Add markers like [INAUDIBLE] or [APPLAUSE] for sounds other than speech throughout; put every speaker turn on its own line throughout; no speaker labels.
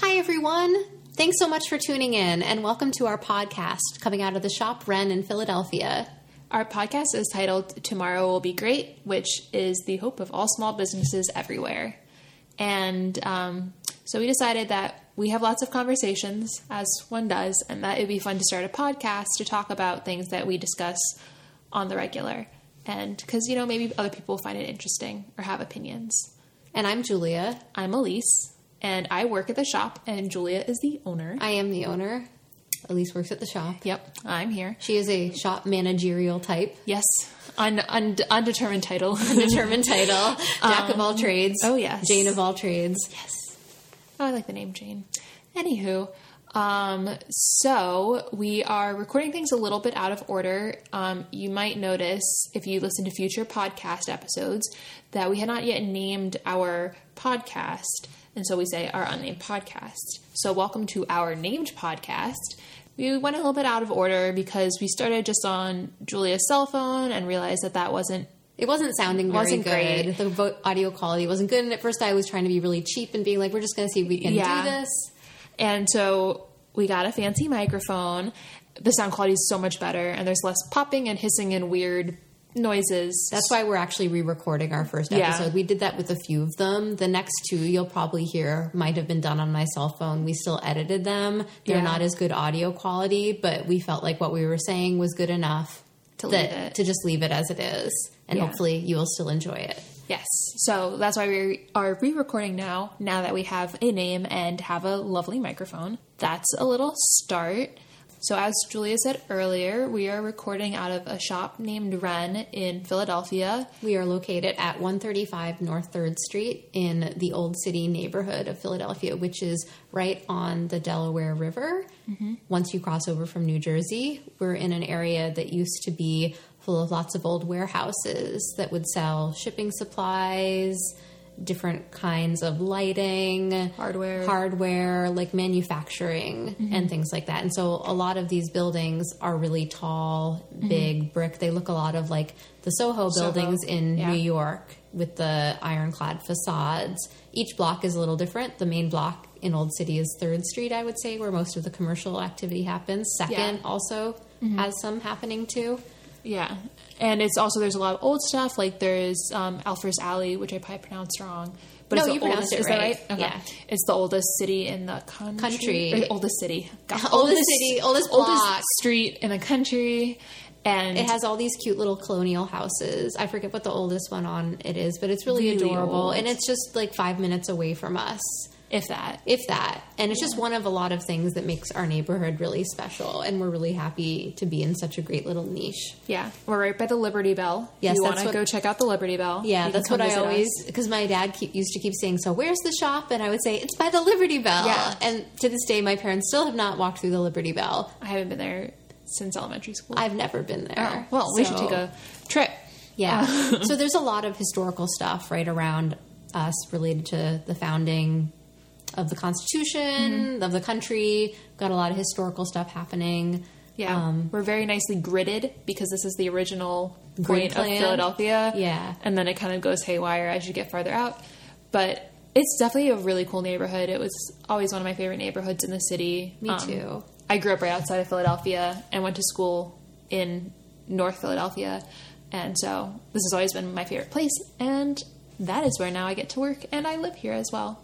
Hi, everyone. Thanks so much for tuning in, and welcome to our podcast coming out of the Shop Wren in Philadelphia.
Our podcast is titled Tomorrow Will Be Great, which is the hope of all small businesses everywhere. And um, so we decided that we have lots of conversations, as one does, and that it would be fun to start a podcast to talk about things that we discuss on the regular. And because, you know, maybe other people find it interesting or have opinions.
And I'm Julia.
I'm Elise, and I work at the shop, and Julia is the owner.
I am the owner. Elise works at the shop.
Yep, I'm here.
She is a shop managerial type.
Yes, Un- un- undetermined title. [LAUGHS]
Determined title. Jack of all trades.
oh, yes.
Jane of all trades.
Yes. Oh, I like the name Jane. Anywho, um, so we are recording things a little bit out of order. Um, you might notice if you listen to future podcast episodes that we had not yet named our podcast, and so we say our unnamed podcast. So, welcome to our named podcast. We went a little bit out of order because we started just on Julia's cell phone and realized that that wasn't
It wasn't sounding very
Wasn't
good.
great.
The vo- audio quality wasn't good. And at first, I was trying to be really cheap and being like, we're just going to see if we can
Yeah.
do this.
And so we got a fancy microphone. The sound quality is so much better, and there's less popping and hissing and weird noises.
That's why we're actually re recording our first
Yeah.
episode. We did that with a few of them. The next two you'll probably hear might have been done on my cell phone. We still edited them. They're
Yeah.
not as good audio quality, but we felt like what we were saying was good enough
To
that-
leave it.
to just leave it as it is. And
Yeah.
hopefully you will still enjoy it.
yes. So that's why we are re-recording now. Now that we have a name and have a lovely microphone, that's a little start. So as Julia said earlier, we are recording out of a shop named Wren in Philadelphia.
We are located at 135 North 3rd Street in the Old City neighborhood of Philadelphia, which is right on the Delaware River. Mm-hmm. Once you cross over from New Jersey, we're in an area that used to be full of lots of old warehouses that would sell shipping supplies, different kinds of lighting,
Hardware.
hardware, like manufacturing and things like that. And so a lot of these buildings are really tall, big brick. They look a lot of like the Soho
Soho,
buildings in
yeah.
New York with the ironclad facades. Each block is a little different. The main block in Old City is 3rd Street, I would say, where most of the commercial activity happens. Second
Yeah. Mm-hmm.
also has some happening too.
Yeah. And it's also there's a lot of old stuff like there's um, Alfers Alley, which I probably pronounced wrong. But
No,
it's the
you pronounced
oldest,
it
is that
right.
right? Okay.
Yeah.
It's the oldest city in the country.
Country.
The oldest city. [LAUGHS] God,
Oldest city, oldest block.
street in the country. And
It has all these cute little colonial houses. I forget what the oldest one on it is, but it's really,
Really
adorable.
old.
And it's just like five minutes away from us,
if that.
if that. And it's just one of a lot of things that makes our neighborhood really special. And we're really happy to be in such a great little niche.
Yeah. We're right by the Liberty Bell.
Yes,
you want to go check out the Liberty Bell.
Yeah, that's what I always because my dad keep, used to keep saying. So where's the shop? And I would say it's by the Liberty Bell.
Yeah.
And to this day, my parents still have not walked through the Liberty Bell.
I haven't been there since elementary school.
I've never been there.
oh, well, we should take a trip.
Yeah. [LAUGHS] so there's a lot of historical stuff right around us related to the founding of the Constitution, of the country. Got a lot of historical stuff happening.
Yeah,
Um,
we're very nicely gridded because this is the original
Grid
point of. Philadelphia.
Yeah.
and then it kind of goes haywire as you get farther out. But it's definitely a really cool neighborhood. It was always one of my favorite neighborhoods in the city.
Me
Um,
too.
I grew up right outside of Philadelphia and went to school in North Philadelphia, and so this has always been my favorite place. And that is where now I get to work, and I live here as well.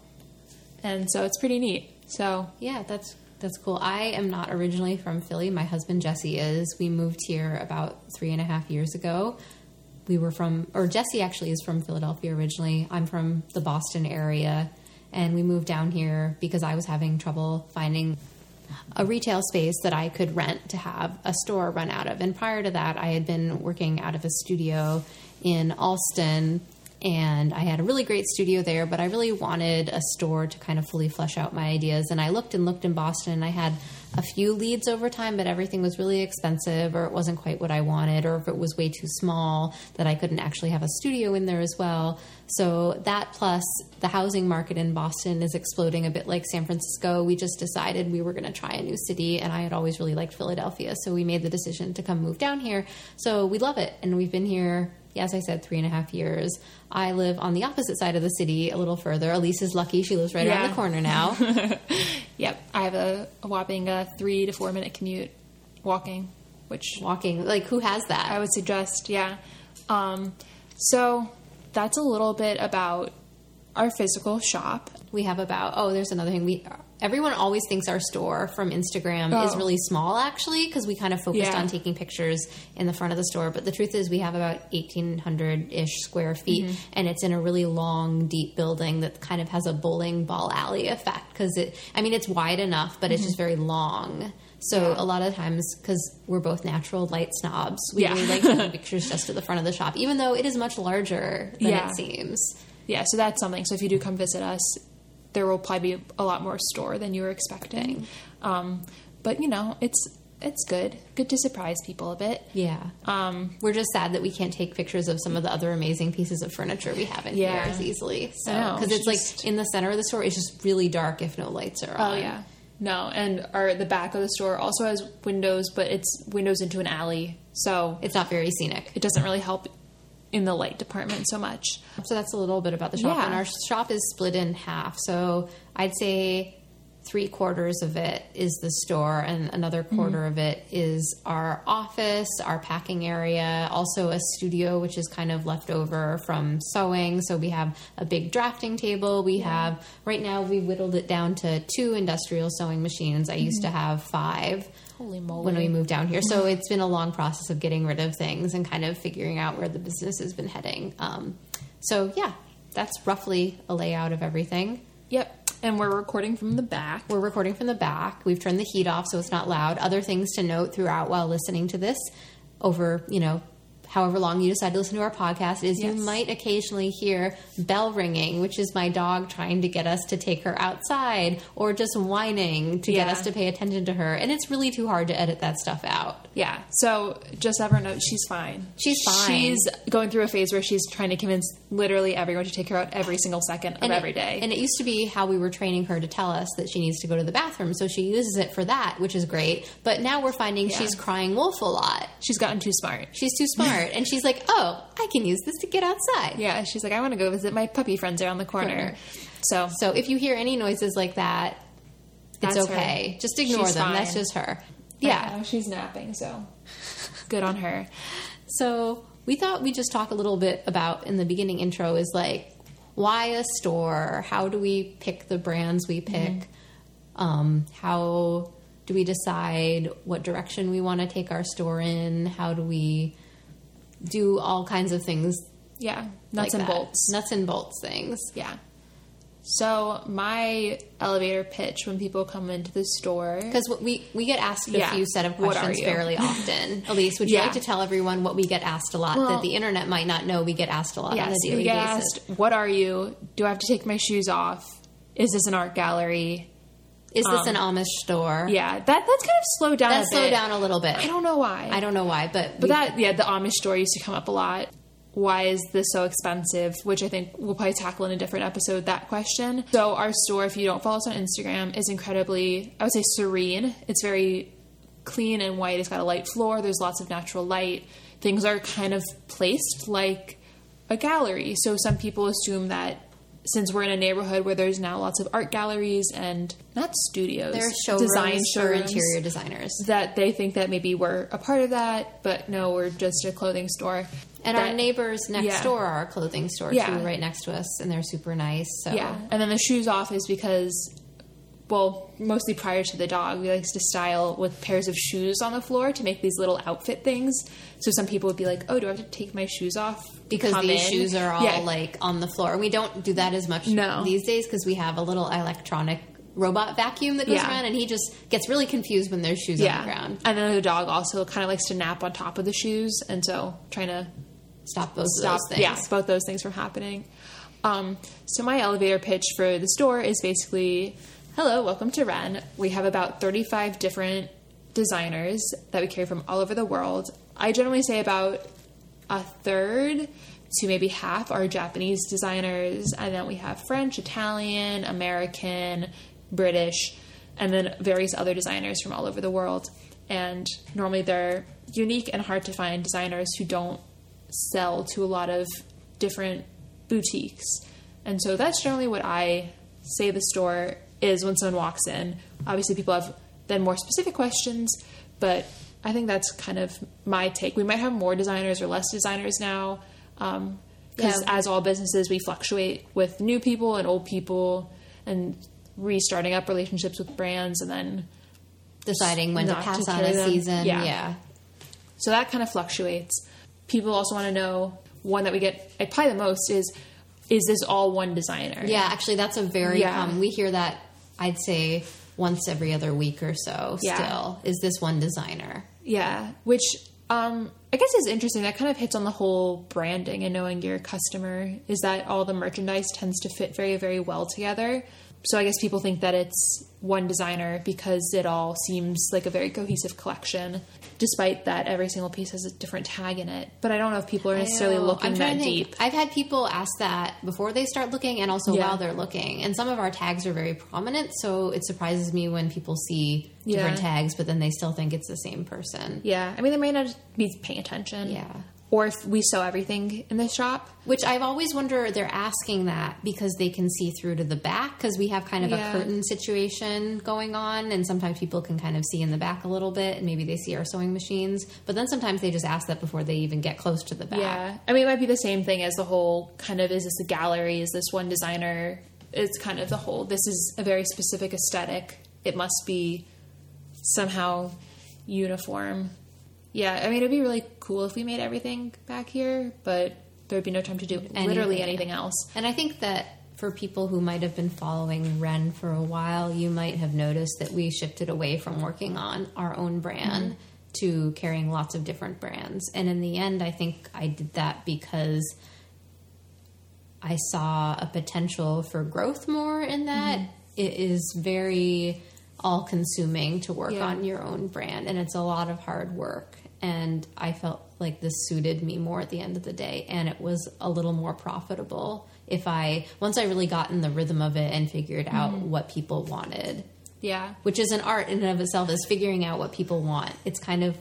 And so it's pretty neat. So
Yeah, that's that's cool. I am not originally from Philly. My husband Jesse is. We moved here about three and a half years ago. We were from, or Jesse actually is from Philadelphia originally. I'm from the Boston area, and we moved down here because I was having trouble finding a retail space that I could rent to have a store run out of. And prior to that, I had been working out of a studio in Allston and I had a really great studio there, but I really wanted a store to kind of fully flesh out my ideas. And I looked and looked in Boston, and I had a few leads over time, but everything was really expensive, or it wasn't quite what I wanted, or if it was way too small that I couldn't actually have a studio in there as well. So that plus the housing market in Boston is exploding a bit like San Francisco. We just decided we were going to try a new city, and I had always really liked Philadelphia, so we made the decision to come move down here. So we love it, and we've been here yeah, as I said, three and a half years. I live on the opposite side of the city, a little further. Elise is lucky; she lives right around the corner now. [LAUGHS]
Yep, I have a, a whopping uh, three to four minute commute walking, which
Walking, like who has that?
I would suggest. Yeah. Um, so that's a little bit about our physical shop.
we have about oh there's another thing we everyone always thinks our store from instagram is
Oh.
really small actually because we kind of focused
Yeah.
on taking pictures in the front of the store but the truth is we have about 1800-ish square feet
Mm-hmm.
and it's in a really long deep building that kind of has a bowling ball alley effect because it i mean it's wide enough but it's
Mm-hmm.
just very long so a lot of times because we're both natural light snobs we
Yeah.
really like taking [LAUGHS] pictures just at the front of the shop even though it is much larger than
Yeah.
it seems
Yeah, so that's something. So if you do come visit us, there will probably be a lot more store than you were expecting. Um, but you know, it's it's good. Good to surprise people a bit.
Yeah.
Um,
We're just sad that we can't take pictures of some of the other amazing pieces of furniture we have in
Yeah.
here as easily. So because
it's
it's like in the center of the store, it's just really dark if no lights are on.
oh
on.
yeah. No, and our the back of the store also has windows, but it's windows into an alley, so
It's not very scenic.
it doesn't really help in the light department so much.
So that's a little bit about the shop.
Yeah.
And our shop is split in half. So I'd say three quarters of it is the store, and another
Mm-hmm.
quarter of it is our office, our packing area, also a studio, which is kind of left over from sewing. So we have a big drafting table. We have, right now, we whittled it down to two industrial sewing machines. I used to have five
Holy moly!
when we moved down here. So it's been a long process of getting rid of things and kind of figuring out where the business has been heading. Um, so yeah, that's roughly a layout of everything.
Yep, and we're recording from the back.
We're recording from the back. We've turned the heat off so it's not loud. Other things to note throughout while listening to this over, you know, however long you decide to listen to our podcast is you might occasionally hear bell ringing, which is my dog trying to get us to take her outside or just whining to get us to pay attention to her. And it's really too hard to edit that stuff out.
Yeah. So just everyone knows she's fine.
She's fine.
She's going through a phase where she's trying to convince literally everyone to take her out every single second of
And
every
it-
day.
And it used to be how we were training her to tell us that she needs to go to the bathroom. So she uses it for that, which is great. But now we're finding
Yeah.
she's crying wolf a lot.
she's gotten too smart.
She's too smart. And she's like, oh, I can use this to get outside.
Yeah, she's like, I want to go visit my puppy friends around the corner.
Corner.
So
So if you hear any noises like that, it's
That's her.
okay. Just ignore
She's
them. That's just her.
yeah,
Yeah.
she's napping. So good on her.
So we thought we'd just talk a little bit about in the beginning intro is like why a store? How do we pick the brands we pick? Um, how do we decide what direction we want to take our store in? How do we do all kinds of things?
Yeah, nuts
like
and
that?
bolts.
Nuts and bolts things.
Yeah. So my elevator pitch when people come into the store.
Because we we get asked a
Yeah.
few set of questions fairly [LAUGHS] often. Elise, would you
Yeah.
like to tell everyone what we get asked a lot
Well-
that the internet might not know? We get asked a lot on
Yes,
a
we
daily
get
basis.
asked, "What are you? Do I have to take my shoes off? Is this an art gallery?"
Is this
um,
an Amish store?
Yeah, that that's kind of slowed down.
That
a
slowed
bit.
down a little bit.
I don't know why.
I don't know why, but
But that, yeah, the Amish store used to come up a lot. Why is this so expensive? Which I think we'll probably tackle in a different episode, that question. So, our store, if you don't follow us on Instagram, is incredibly, I would say, serene. It's very clean and white. It's got a light floor, there's lots of natural light. Things are kind of placed like a gallery. So, some people assume that since we're in a neighborhood where there's now lots of art galleries and not studios,
there are showrooms
design
for
showrooms,
interior designers.
that they think that maybe we're a part of that, but no, we're just a clothing store.
And
That-
our neighbors next
yeah.
door are a clothing store
Yeah.
too, right next to us, and they're super nice. So
Yeah. And then the shoes off is because, well, mostly prior to the dog, we likes to style with pairs of shoes on the floor to make these little outfit things. So some people would be like, oh, do I have to take my shoes off?
because these
in?"
shoes are all
Yeah.
like on the floor. We don't do that as much
No.
these days because we have a little electronic robot vacuum that goes
Yeah.
around, and he just gets really confused when there's shoes
yeah.
on the ground.
And then the dog also kind of likes to nap on top of the shoes. And so trying to
Stop both
stop
those things.
yeah both those things from happening um, so my elevator pitch for the store is basically hello welcome to Wren. We have about 35 different designers that we carry from all over the world. I generally say about a third to maybe half are japanese designers and then we have french italian american british and then various other designers from all over the world. And normally they're unique and hard to find designers who don't sell to a lot of different boutiques. And so that's generally what I say the store is when someone walks in. Obviously, people have then more specific questions, but I think that's kind of my take. We might have more designers or less designers now, because um,
Yeah.
as all businesses, we fluctuate with new people and old people, and restarting up relationships with brands, and then
Deciding when to
Not to
pass on a
them.
season.
Yeah.
yeah.
So that kind of fluctuates. People also want to know one that we get I probably the most is is this all one designer?
Yeah, actually, that's a very
Yeah.
common. We hear that. I'd say once every other week or so.
Yeah.
Still, is this one designer?
Yeah, which um, I guess is interesting. That kind of hits on the whole branding and knowing your customer. Is that all the merchandise tends to fit very, very well together. So I guess people think that it's one designer because it all seems like a very cohesive collection, despite that every single piece has a different tag in it. But I don't know if people are necessarily looking
I'm
that deep.
I've had people ask that before they start looking and also
Yeah.
while they're looking. And some of our tags are very prominent, so it surprises me when people see different
Yeah.
tags, but then they still think it's the same person.
Yeah, I mean they may not be paying attention.
Yeah.
Or if we sew everything in the shop.
Which I've always wondered they're asking that because they can see through to the back because we have kind of
Yeah.
a curtain situation going on, and sometimes people can kind of see in the back a little bit, and maybe they see our sewing machines. But then sometimes they just ask that before they even get close to the back.
Yeah. I mean it might be the same thing as the whole kind of is this a gallery? Is this one designer? It's kind of the whole this is a very specific aesthetic. It must be somehow uniform. Yeah, I mean it'd be really cool if we made everything back here, but there'd be no time to do literally anything else.
And I think that for people who might have been following Wren for a while, you might have noticed that we shifted away from working on our own brand
Mm-hmm.
to carrying lots of different brands. And in the end, I think I did that because I saw a potential for growth more in that.
Mm-hmm.
It is very all consuming to work
Yeah.
on your own brand, and it's a lot of hard work. And I felt like this suited me more at the end of the day, and it was a little more profitable if I once I really got in the rhythm of it and figured out
Mm-hmm.
what people wanted,
Yeah.
which is an art in and of itself, is figuring out what people want. It's kind of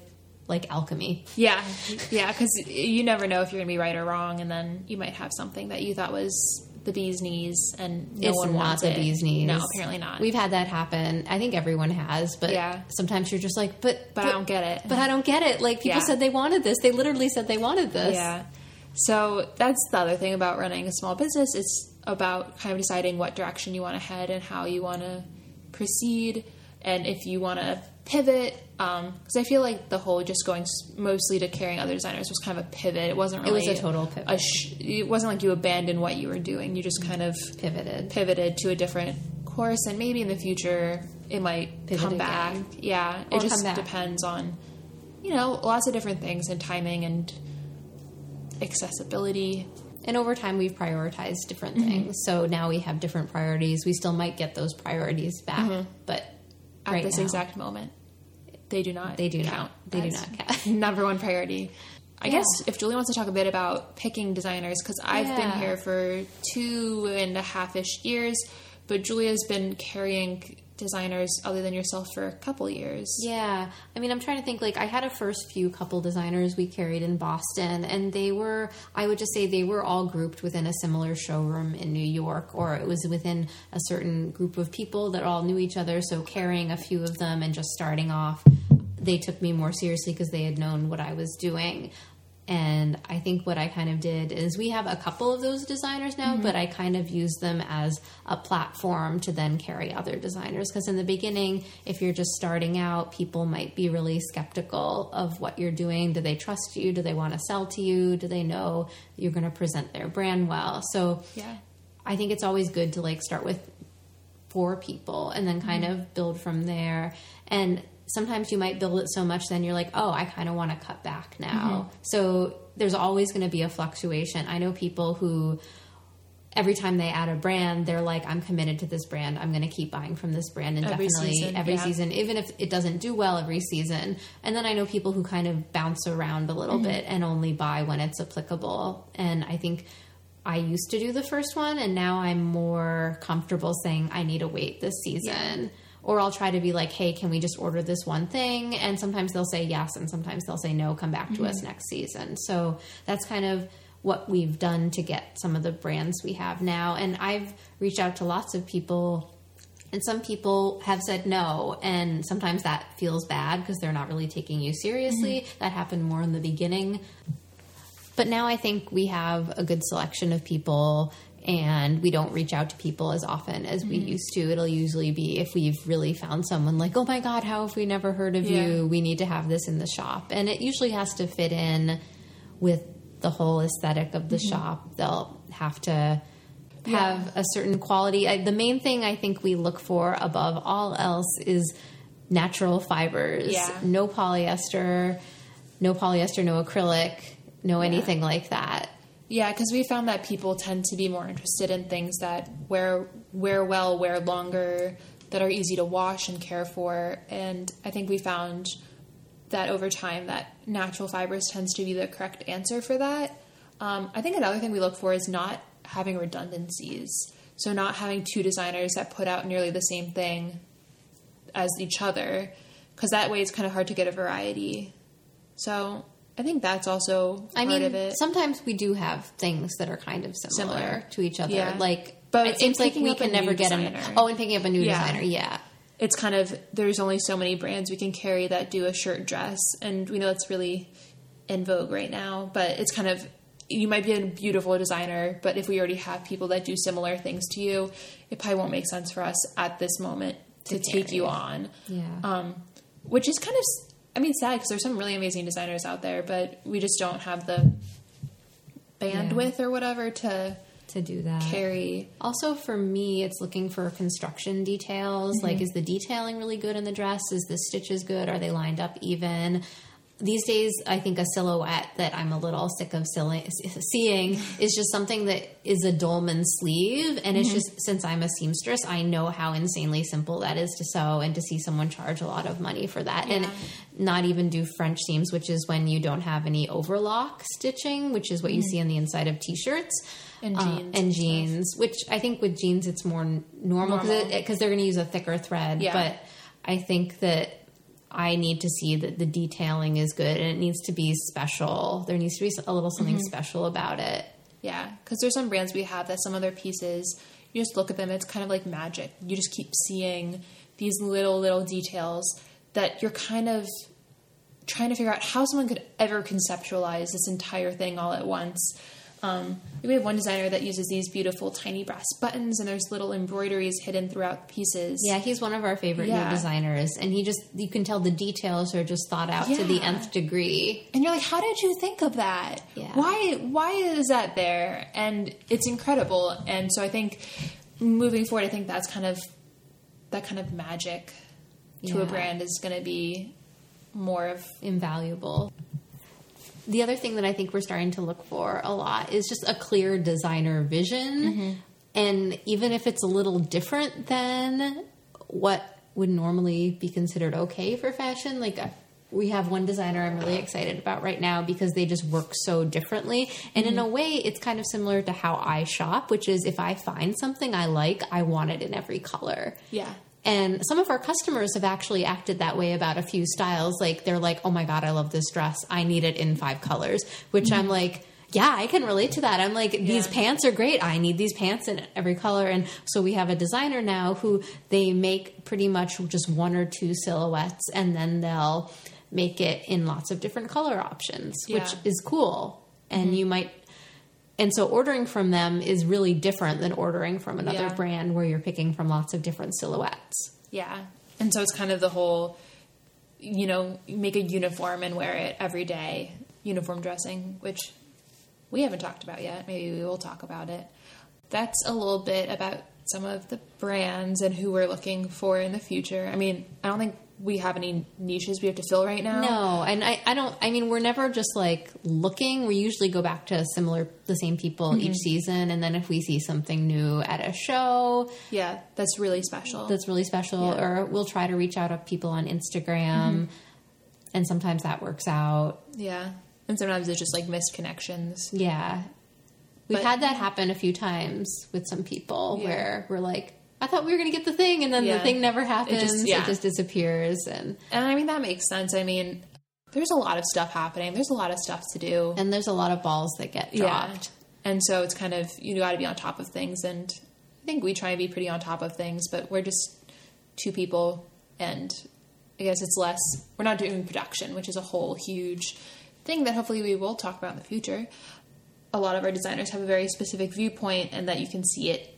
like alchemy.
Yeah, yeah, because you never know if you're going to be right or wrong, and then you might have something that you thought was the bee's knees, and no
it's
one wants
the
it.
bee's knees.
No, apparently not.
We've had that happen. I think everyone has, but
Yeah.
sometimes you're just like, but
But I don't get it.
But I don't get it. Like people
Yeah.
said they wanted this. They literally said they wanted this.
Yeah. So that's the other thing about running a small business. It's about kind of deciding what direction you want to head and how you want to proceed, and if you want to pivot. Because I feel like the whole just going mostly to carrying other designers was kind of a pivot. It wasn't
It
really
was a total pivot.
A sh- it wasn't like you abandoned what you were doing. You just kind of
Pivoted.
pivoted to a different course, and maybe in the future it might
Pivot
come
again.
back. Yeah,
Or
it just depends on you know lots of different things and timing and accessibility.
And over time, we've prioritized different
Mm-hmm.
things. So now we have different priorities. We still might get those priorities back, but
At
right
this
now,
exact moment, they do not.
They do not.
count.
They do not [LAUGHS] count.
number one priority. I
Yeah.
guess if Julie wants to talk a bit about picking designers, because I've been here for two and a half ish years, but Julia's been carrying designers other than yourself for a couple years.
Yeah. I mean, I'm trying to think like I had a first few couple designers we carried in Boston, and they were, I would just say they were all grouped within a similar showroom in New York, or it was within a certain group of people that all knew each other. So carrying a few of them and just starting off, they took me more seriously because they had known what I was doing. And I think what I kind of did is we have a couple of those designers now, but I kind of use them as a platform to then carry other designers. Because in the beginning, if you're just starting out, people might be really skeptical of what you're doing. Do they trust you? Do they want to sell to you? Do they know you're going to present their brand well? So
Yeah.
I think it's always good to like start with four people and then kind
Mm-hmm.
of build from there. And sometimes you might build it so much, then you're like, oh, I kind of want to cut back now.
Mm-hmm.
So there's always going to be a fluctuation. I know people who every time they add a brand, they're like, I'm committed to this brand. I'm going to keep buying from this brand and
Every
definitely
season,
every
yeah.
season, even if it doesn't do well every season. And then I know people who kind of bounce around a little
Mm-hmm.
bit and only buy when it's applicable. And I think I used to do the first one, and now I'm more comfortable saying I need to wait this season. Or I'll try to be like, hey, can we just order this one thing? And sometimes they'll say yes, and sometimes they'll say no, come back to us mm-hmm. next season. So that's kind of what we've done to get some of the brands we have now. And I've reached out to lots of people. And some people have said no, and sometimes that feels bad because they're not really taking you seriously. Mm-hmm. That happened more in the beginning. But now I think we have a good selection of people and we don't reach out to people as often as we mm-hmm. used to. It'll usually be if we've really found someone like, oh my God, how have we never heard of
Yeah.
you? We need to have this in the shop. And it usually has to fit in with the whole aesthetic of the mm-hmm. shop. They'll have to have a certain quality. I, the main thing I think we look for above all else is natural fibers.
Yeah.
No polyester, no polyester, no acrylic, no anything like that.
Yeah, because we found that people tend to be more interested in things that wear wear well, wear longer, that are easy to wash and care for. And I think we found that over time, that natural fibers tends to be the correct answer for that. Um, I think another thing we look for is not having redundancies. So not having two designers that put out nearly the same thing as each other, because that way it's kind of hard to get a variety. So I think that's also
I
part
mean,
of it.
sometimes we do have things that are kind of similar,
Similar.
to each other.
Yeah.
Like,
But
it seems like we can never get a
designer-
oh, and picking up a new
Yeah.
designer, yeah,
it's kind of there's only so many brands we can carry that do a shirt dress and we know it's really in vogue right now but it's kind of you might be a beautiful designer but if we already have people that do similar things to you it probably won't make sense for us at this moment to,
To
take you on
yeah.
um, which is kind of i mean sad because there's some really amazing designers out there but we just don't have the bandwidth or whatever to
to do that.
carry
Also, for me, it's looking for construction details. Like, mm-hmm. is the detailing really good in the dress? Is the stitches good? Are they lined up even? These days, I think a silhouette that I'm a little sick of seeing is just something that is a dolman sleeve. And it's just, since I'm a seamstress, I know how insanely simple that is to sew and to see someone charge a lot of money for that. And not even do French seams, which is when you don't have any overlock stitching, which is what you see on the inside of t shirts
And
uh,
jeans
and
and
jeans, which I think with jeans it's more n- normal
Normal.
because they're going to use a thicker thread.
Yeah.
But I think that I need to see that the detailing is good and it needs to be special. There needs to be a little something
Mm-hmm.
special about it.
Yeah, because there's some brands we have that some of their pieces, you just look at them, it's kind of like magic. You just keep seeing these little, little details that you're kind of trying to figure out how someone could ever conceptualize this entire thing all at once. Um, we have one designer that uses these beautiful tiny brass buttons, and there's little embroideries hidden throughout the pieces.
Yeah, he's one of our favorite
Yeah.
new designers, and he just you can tell the details are just thought out to the nth degree.
and you're like, how did you think of that?
Yeah.
Why why is that there? And it's incredible. And so I think moving forward, I think that's kind of that kind of magic to a brand is going to be more of
invaluable. The other thing that I think we're starting to look for a lot is just a clear designer vision. And even if it's a little different than what would normally be considered okay for fashion, like uh, we have one designer I'm really excited about right now because they just work so differently. And in a way, it's kind of similar to how I shop, which is if I find something I like, I want it in every color.
yeah.
And some of our customers have actually acted that way about a few styles. Like they're like, "Oh my god, I love this dress. I need it in five colors." Which I'm like, "Yeah, I can relate to that." I'm like, "These
Mm-hmm. Yeah.
pants are great. I need these pants in every color." And so we have a designer now who they make pretty much just one or two silhouettes and then they'll make it in lots of different color options, which is cool. And
Mm-hmm.
you might and so ordering from them is really different than ordering from another
Yeah.
brand where you're picking from lots of different silhouettes.
Yeah. And so it's kind of the whole, you know, make a uniform and wear it every day, uniform dressing, which we haven't talked about yet. Maybe we will talk about it. That's a little bit about some of the brands and who we're looking for in the future. I mean, I don't think we have any niches we have to fill right now.
No, and I, I don't. I mean, we're never just like looking. We usually go back to similar, the same people
Mm-hmm.
each season, and then if we see something new at a show
Yeah, that's really special.
that's really special,
Yeah. Mm-hmm.
or we'll try to reach out to people on Instagram, and sometimes that works out.
yeah. And sometimes it's just like missed connections.
Yeah, we've
But-
had that happen a few times with some people
Yeah.
where we're like, I thought we were going to get the thing, and then
Yeah.
the thing never happens. It just,
yeah.
disappears, and
And I mean, that makes sense. I mean, there's a lot of stuff happening, there's a lot of stuff to do.
and there's a lot of balls that get dropped.
And so it's kind of, you got to be on top of things. And I think we try and be pretty on top of things, but we're just two people. And I guess it's less, we're not doing production, which is a whole huge thing that hopefully we will talk about in the future. A lot of our designers have a very specific viewpoint, and that you can see it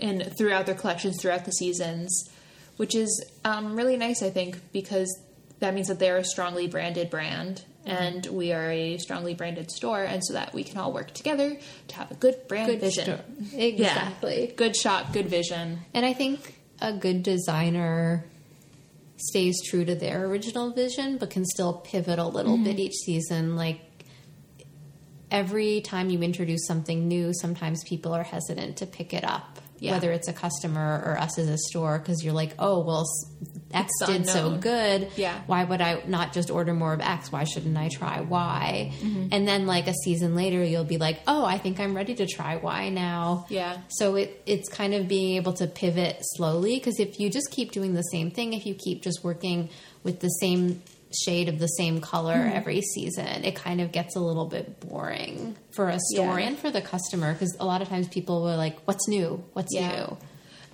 in throughout their collections, throughout the seasons, which is um, really nice, I think, because that means that they're a strongly branded brand and we are a strongly branded store, and so that we can all work together to have a good brand
Good
vision.
store. Exactly.
Yeah. Good shop, good vision.
And I think a good designer stays true to their original vision, but can still pivot a little
Mm-hmm.
bit each season. Like every time you introduce something new, sometimes people are hesitant to pick it up,
Yeah.
whether it's a customer or us as a store, because you're like, oh, well, X
It's
did so good.
Yeah.
Why would I not just order more of X? Why shouldn't I try Y?
Mm-hmm.
And then, like a season later, you'll be like, oh, I think I'm ready to try Y now.
Yeah.
So it it's kind of being able to pivot slowly because if you just keep doing the same thing, if you keep just working with the same shade of the same color
Mm-hmm.
every season, it kind of gets a little bit boring for a store
Yeah.
and for the customer because a lot of times people were like, "What's new? What's
Yeah.
new?"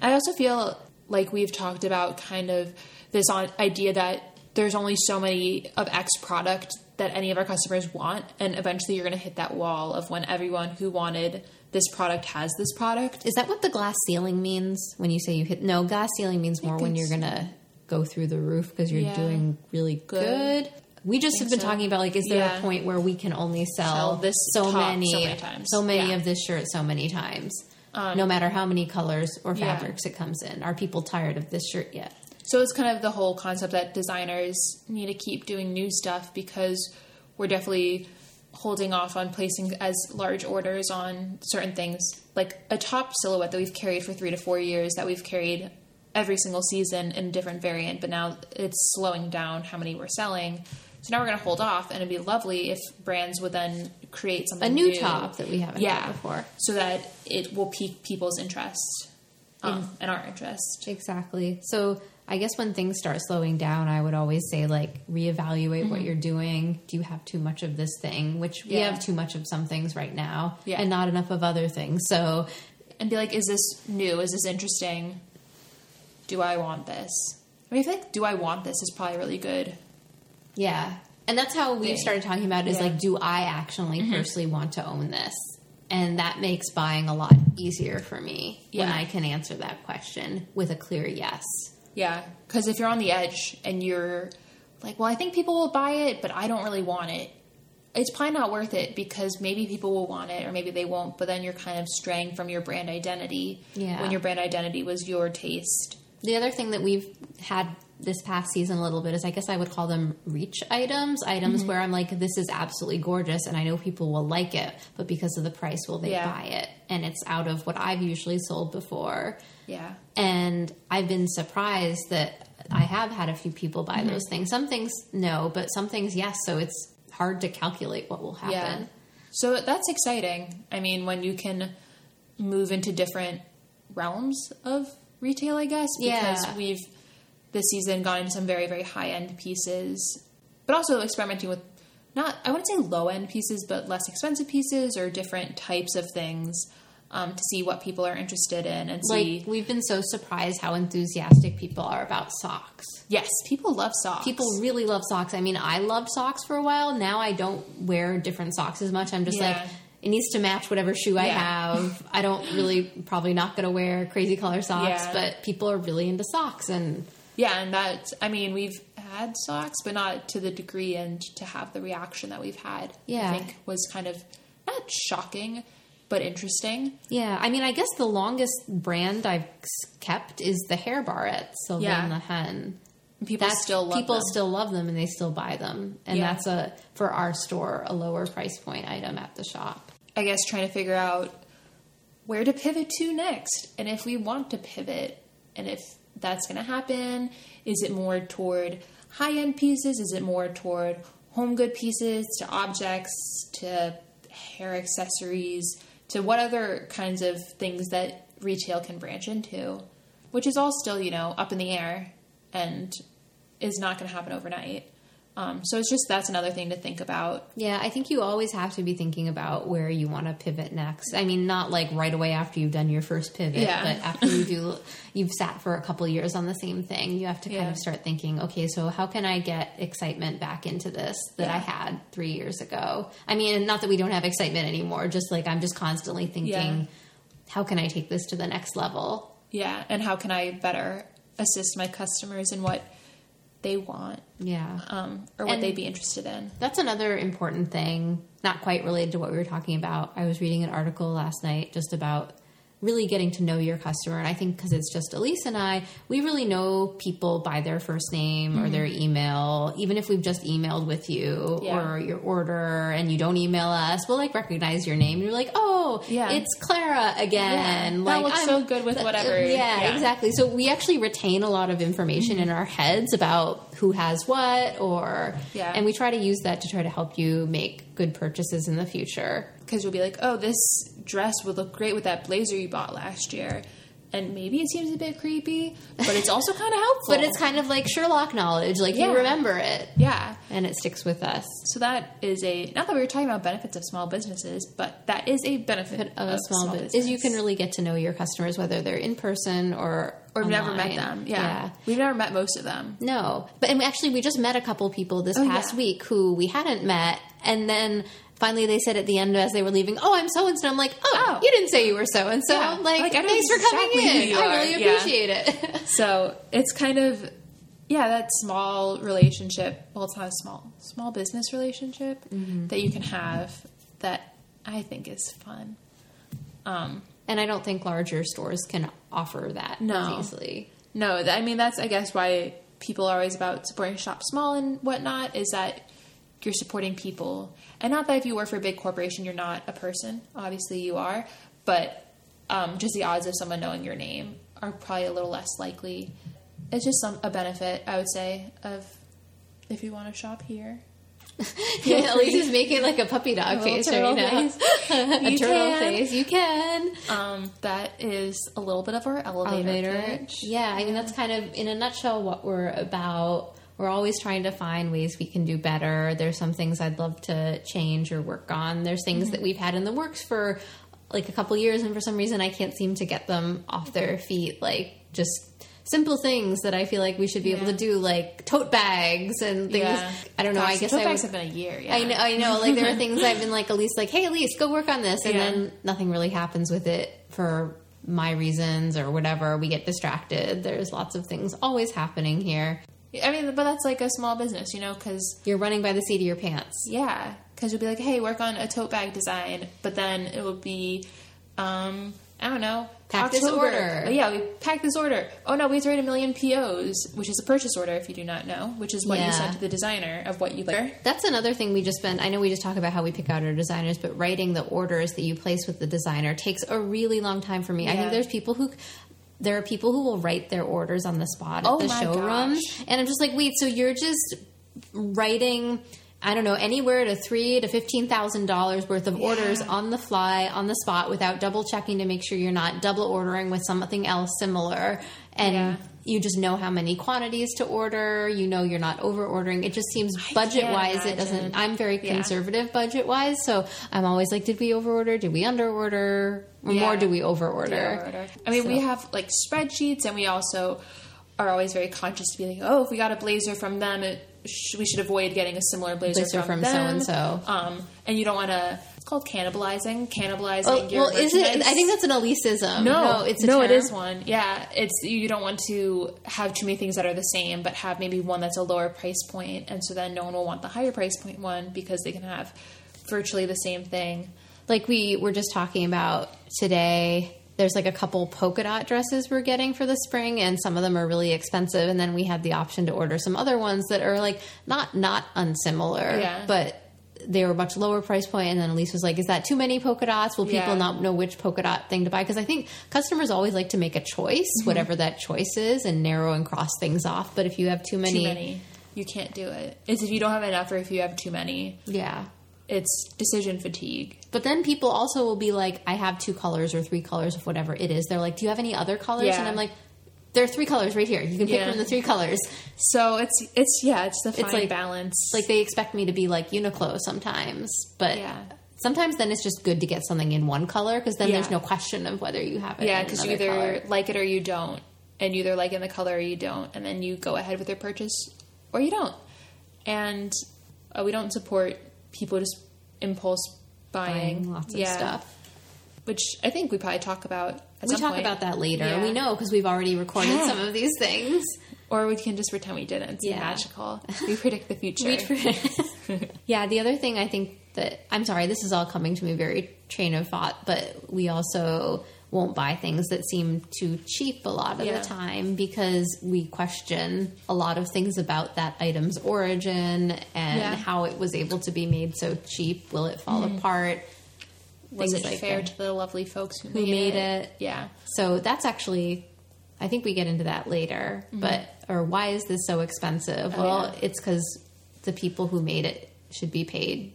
I also feel like we've talked about kind of this idea that there's only so many of X product that any of our customers want, and eventually you're going to hit that wall of when everyone who wanted this product has this product.
Is that what the glass ceiling means when you say you hit? No, glass ceiling means more when you're gonna go through the roof because you're
Yeah.
doing really good.
Good.
We just have been
so.
talking about like, is there
Yeah.
a point where we can only sell,
Sell this
so many,
so many times.
so many
Yeah. Um,
of this shirt so many times, no matter how many colors or fabrics it comes in? Are people tired of this shirt yet?
So it's kind of the whole concept that designers need to keep doing new stuff because we're definitely holding off on placing as large orders on certain things. Like a top silhouette that we've carried for three to four years, that we've carried every single season in a different variant, but now it's slowing down how many we're selling. So now we're going to hold off, and it'd be lovely if brands would then create something
A new top that we haven't
yeah,
done before.
so that it will pique people's interest um, and our interest.
Exactly. So I guess when things start slowing down, I would always say like reevaluate what you're doing. Do you have too much of this thing? Which we
Mm-hmm. Yeah.
have too much of some things right now,
Yeah.
and not enough of other things. So
and be like, is this new? Is this interesting? Do I want this? I mean, I feel like do I want this is probably really good.
Yeah. And that's how we started talking about it, is
Yeah. Mm-hmm.
like, do I actually personally want to own this? And that makes buying a lot easier for me when I can answer that question with a clear yes.
Yeah, because if you're on the edge and you're like, well, I think people will buy it, but I don't really want it. It's probably not worth it because maybe people will want it or maybe they won't, but then you're kind of straying from your brand identity
Yeah.
when your brand identity was your taste.
The other thing that we've had this past season a little bit is I guess I would call them reach items, items
Mm-hmm.
where I'm like, this is absolutely gorgeous and I know people will like it, but because of the price, will they
Yeah.
buy it? And it's out of what I've usually sold before.
Yeah.
And I've been surprised that I have had a few people buy
Mm-hmm.
those things. Some things, no, but some things, yes. So it's hard to calculate what will happen.
Yeah. So that's exciting. I mean, when you can move into different realms of retail, I guess, because
Yeah.
we've this season gone into some very, very high end pieces, but also experimenting with not, I wouldn't say low end pieces, but less expensive pieces or different types of things um, to see what people are interested in and see.
Like, we've been so surprised how enthusiastic people are about socks.
yes, people love socks.
People really love socks. I mean, I loved socks for a while. Now I don't wear different socks as much. I'm just
Yeah.
like, it needs to match whatever shoe I have. I don't really, probably not going to wear crazy color socks,
Yeah.
but people are really into socks. And
Yeah, and that I mean, we've had socks, but not to the degree and to have the reaction that we've had.
Yeah.
I think was kind of not shocking, but interesting.
yeah, I mean, I guess the longest brand I've kept is the hair bar at Sylvan
Yeah.
the Hen.
People
That's
still love
people
them.
still love them and they still buy them. And
Yeah.
that's a for our store a lower price point item at the shop.
I guess trying to figure out where to pivot to next, and if we want to pivot, and if that's going to happen. Is it more toward high end pieces? Is it more toward home good pieces to objects to hair accessories to what other kinds of things that retail can branch into? which is all still, you know, up in the air and is not going to happen overnight. Um, so it's just that's another thing to think about.
Yeah, I think you always have to be thinking about where you want to pivot next. I mean, not like right away after you've done your first pivot,
Yeah.
but after you do, you've sat for a couple years on the same thing. You have to kind
Yeah.
of start thinking, okay, so how can I get excitement back into this that I had three years ago? I mean, not that we don't have excitement anymore, just like I'm just constantly thinking,
Yeah.
how can I take this to the next level?
Yeah, and how can I better assist my customers in what they want
Yeah.
um, or what
And-
they'd be interested in?
That's another important thing, not quite related to what we were talking about. I was reading an article last night just about really getting to know your customer. And I think because it's just Elise and I, we really know people by their first name or their email. Even if we've just emailed with you
Mm-hmm. Yeah.
or your order and you don't email us, we'll like recognize your name. You're like, oh,
Yeah.
it's Clara again.
Yeah, that
like
looks so good with whatever.
Yeah,
Yeah.
exactly. So we actually retain a lot of information
Mm-hmm.
in our heads about who has what or
Yeah.
and we try to use that to try to help you make good purchases in the future.
Because you'll be like, oh, this dress would look great with that blazer you bought last year. And maybe it seems a bit creepy, but it's also kind of [LAUGHS] helpful.
But it's kind of like Sherlock knowledge, like
Yeah.
you remember it
yeah.
and it sticks with us.
So that is a not that we were talking about benefits of small businesses, but that is a benefit
Of a small, business is you can really get to know your customers whether they're in person or
or we've never met them. Yeah. we've never met most of them.
No, but and we actually, we just met a couple people this
Oh,
past
yeah.
week who we hadn't met, and then finally they said at the end as they were leaving, "Oh, I'm so and so." I'm like, "Oh,
Oh.
you didn't say you were so and so." Like,
Like,
thanks for coming
exactly
in. I really
Yeah.
appreciate it. [LAUGHS]
So it's kind of yeah, that small relationship. Well, it's not a small small business relationship
Mm-hmm.
that you can have that I think is fun. Um,
and I don't think larger stores can offer that
No.
easily.
No, I mean that's I guess why people are always about supporting shop small and whatnot is that you're supporting people, and not that if you work for a big corporation you're not a person. Obviously you are, but um, just the odds of someone knowing your name are probably a little less likely. It's just some a benefit I would say of if you want to shop here. [LAUGHS]
Yeah, Elise's making like a puppy dog
A
face right now. [LAUGHS] a [LAUGHS]
You
turtle
can.
face. You can.
Um, that is a little bit of our elevator,
elevator.
pitch.
Yeah, I mean that's kind of in a nutshell what we're about. We're always trying to find ways we can do better. There's some things I'd love to change or work on. There's things that mm-hmm. we've had in the works for like a couple years, and for some reason I can't seem to get them off their feet. Like just simple things that I feel like we should be able to do, like tote bags and things.
Yeah.
I don't know.
Gosh,
I guess
tote
I
bags
would,
have been a year. Yeah.
I know, I know. Like there are things I've been like, Elise, like, hey, Elise, go work on this, and
Yeah.
then nothing really happens with it for my reasons or whatever. We get distracted. There's lots of things always happening here.
I mean, but that's like a small business, you know, because
You're running by the seat of your pants.
Yeah, because you'll be like, hey, work on a tote bag design, but then it will be, um, I don't know,
Pack this order.
Oh, yeah, we pack this order. Oh no, we have to write a million POs, which is a purchase order if you do not know, which is what
Yeah.
you send to the designer of what you like.
That's another thing we just spend. I know we just talk about how we pick out our designers, but writing the orders that you place with the designer takes a really long time for me. I think there's people who. There are people who will write their orders on the spot at
Oh
the
my
showroom,
gosh.
and I'm just like, wait, so you're just writing, I don't know, anywhere to three to fifteen thousand dollars worth of orders on the fly, on the spot, without double checking to make sure you're not double ordering with something else similar, and
Yeah.
You just know how many quantities to order. You know you're not over ordering. It just seems budget wise, it doesn't. I'm very
Yeah.
conservative budget wise, so I'm always like, did we over order? Did we under order? Or
Yeah.
more, do we over order?
order. I mean, we have like spreadsheets, and we also are always very conscious to be like, oh, if we got a blazer from them, it sh- we should avoid getting a similar blazer,
Blazer
from,
from so-and-so.
Um, and you don't want to. It's called cannibalizing. Cannibalizing
Oh, well, is it? I think that's an elitism.
No,
it's a
no, it
term.
is one. Yeah, it's you don't want to have too many things that are the same, but have maybe one that's a lower price point, and so then no one will want the higher price point one because they can have virtually the same thing.
like we were just talking about today there's like a couple polka dot dresses we're getting for the spring and some of them are really expensive and then we had the option to order some other ones that are like not not unsimilar
Yeah.
but they were much lower price point and then elise was like is that too many polka dots will people
Yeah.
not know which polka dot thing to buy because i think customers always like to make a choice
Mm-hmm.
whatever that choice is and narrow and cross things off but if you have too many,
Too many, you can't do it. It's if you don't have enough, or if you have too many.
yeah
It's decision fatigue.
But then people also will be like, I have two colors or three colors of whatever it is. They're like, Do you have any other colors?
Yeah.
And I'm like, there are three colors right here. You can pick
Yeah.
from the three colors.
So it's it's yeah, it's the fine
like-
balance.
Like they expect me to be like Uniqlo sometimes, but
Yeah.
sometimes then it's just good to get something in one color because then
Yeah.
there's no question of whether you have it.
yeah, because you either
color.
like it or you don't, and you either like in the color or you don't, and then you go ahead with your purchase or you don't. And uh, we don't support people just impulse buying,
buying lots of
Yeah.
stuff.
which I think we probably talk about. At
We talk
point.
about that later.
Yeah.
We know because we've already recorded
Yeah.
some of these things.
or we can just pretend we didn't. It's magical. [LAUGHS] We predict the future. [LAUGHS]
yeah, the other thing I think that I'm sorry, this is all coming to me very train of thought, but we also won't buy things that seem too cheap a lot of
Yeah.
the time because we question a lot of things about that item's origin and
Yeah.
how it was able to be made so cheap. Will it fall mm-hmm. apart?
Was
Things
it
like
fair
that.
to the lovely folks who,
Who
made,
made
it?
it.
Yeah.
So that's actually, I think we get into that later. Mm-hmm. But or why is this so expensive?
Oh,
well,
yeah.
it's because the people who made it should be paid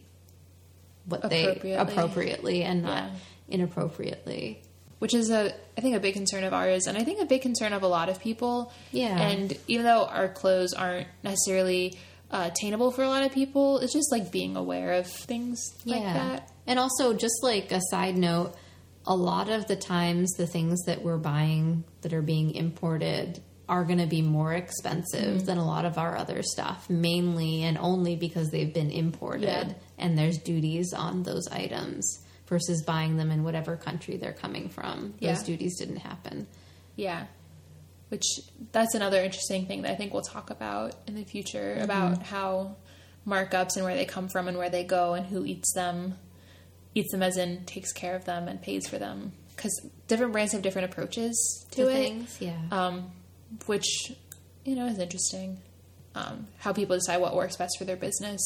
what they
Appropriately.
appropriately and not inappropriately.
Which is a I think a big concern of ours, and I think a big concern of a lot of people.
Yeah.
And even though our clothes aren't necessarily uh, attainable for a lot of people, it's just like being aware of things like that.
And also, just like a side note, a lot of the times the things that we're buying that are being imported are going to be more expensive
Mm-hmm.
than a lot of our other stuff, mainly and only because they've been imported
Yeah.
and there's duties on those items versus buying them in whatever country they're coming from. Those
Yeah.
duties didn't happen.
Yeah. Which that's another interesting thing that I think we'll talk about in the future about how markups and where they come from and where they go and who eats them, eats them as in takes care of them and pays for them. Because different brands have different approaches to,
To
it,
things, yeah.
um, which you know is interesting. Um, how people decide what works best for their business.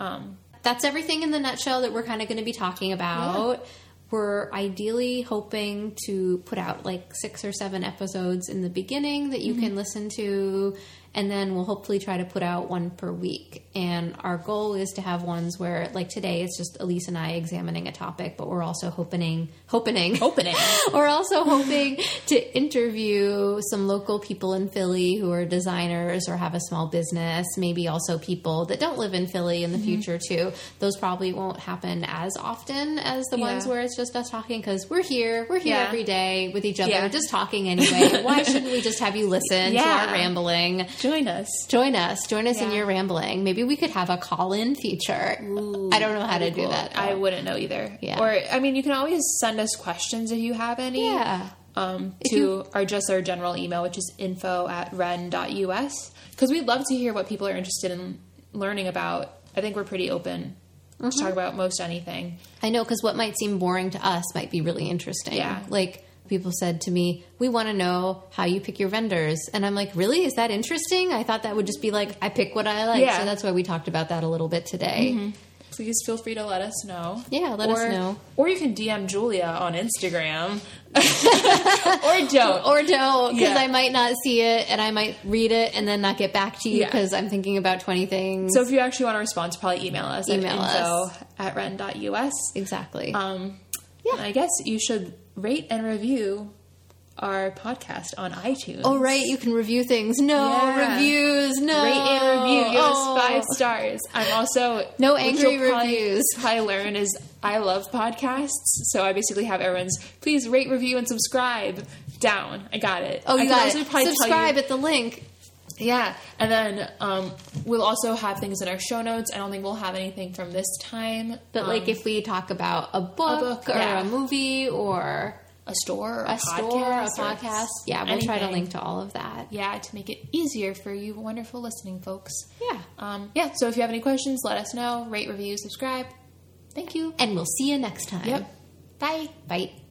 Um,
that's everything in the nutshell that we're kind of going to be talking about. We're ideally hoping to put out like six or seven episodes in the beginning that you mm-hmm. can listen to, and then we'll hopefully try to put out one per week. And our goal is to have ones where, like today, it's just Elise and I examining a topic, but we're also hoping, hoping,
opening. [LAUGHS]
we're also hoping to interview some local people in Philly who are designers or have a small business, maybe also people that don't live in Philly in the mm-hmm. future too. Those probably won't happen as often as the ones where it's just us talking because we're here, we're here
Yeah.
every day with each other,
Yeah.
just talking anyway. Why shouldn't we just have you listen to our [LAUGHS] rambling?
Join us.
Join us, join us in your rambling. Maybe we could have a call-in feature. I don't know how to
That'd
do
cool.
that.
I wouldn't know either.
Yeah.
Or I mean, you can always send us questions if you have any.
Yeah.
Um, to
you-
our just our general email, which is info at wren.us. Because we'd love to hear what people are interested in learning about. I think we're pretty open
Mm-hmm.
to talk about most anything.
I know because what might seem boring to us might be really interesting.
Yeah.
Like people said to me, "We want to know how you pick your vendors," and I'm like, "Really? Is that interesting?" I thought that would just be like, "I pick what I like."
Yeah. Mm-hmm.
So that's why we talked about that a little bit today.
Please feel free to let us know.
Yeah, let us know.
Or you can DM Julia on Instagram. [LAUGHS] or don't.
Or don't, because
Yeah.
I might not see it and I might read it and then not get back to you
Yeah.
because I'm thinking about 20 things.
So if you actually want to respond, probably email us
Email
at info
us.
at wren.us.
exactly.
Um,
Yeah.
I guess you should rate and review our podcast on iTunes.
oh, right. You can review things. No
Yeah.
reviews. No.
Rate and review. Give
Oh.
us five stars. I'm also
No angry
probably-
reviews.
Probably learn is I love podcasts, so I basically have everyone's please rate, review, and subscribe down. I got it.
Oh, you
can
got it.
probably
Subscribe
you-
at the link.
Yeah, and then um, we'll also have things in our show notes. I don't think we'll have anything from this time,
But
Um,
like if we talk about a book,
book,
or
yeah.
a movie or
a store, or
a store, a podcast, yeah, we'll try to link to all of that.
Yeah, to make it easier for you, wonderful listening folks.
Yeah.
Um, yeah. So if you have any questions, let us know. Rate, review, subscribe. Thank you.
And we'll see you next time.
Yep. Bye.
Bye.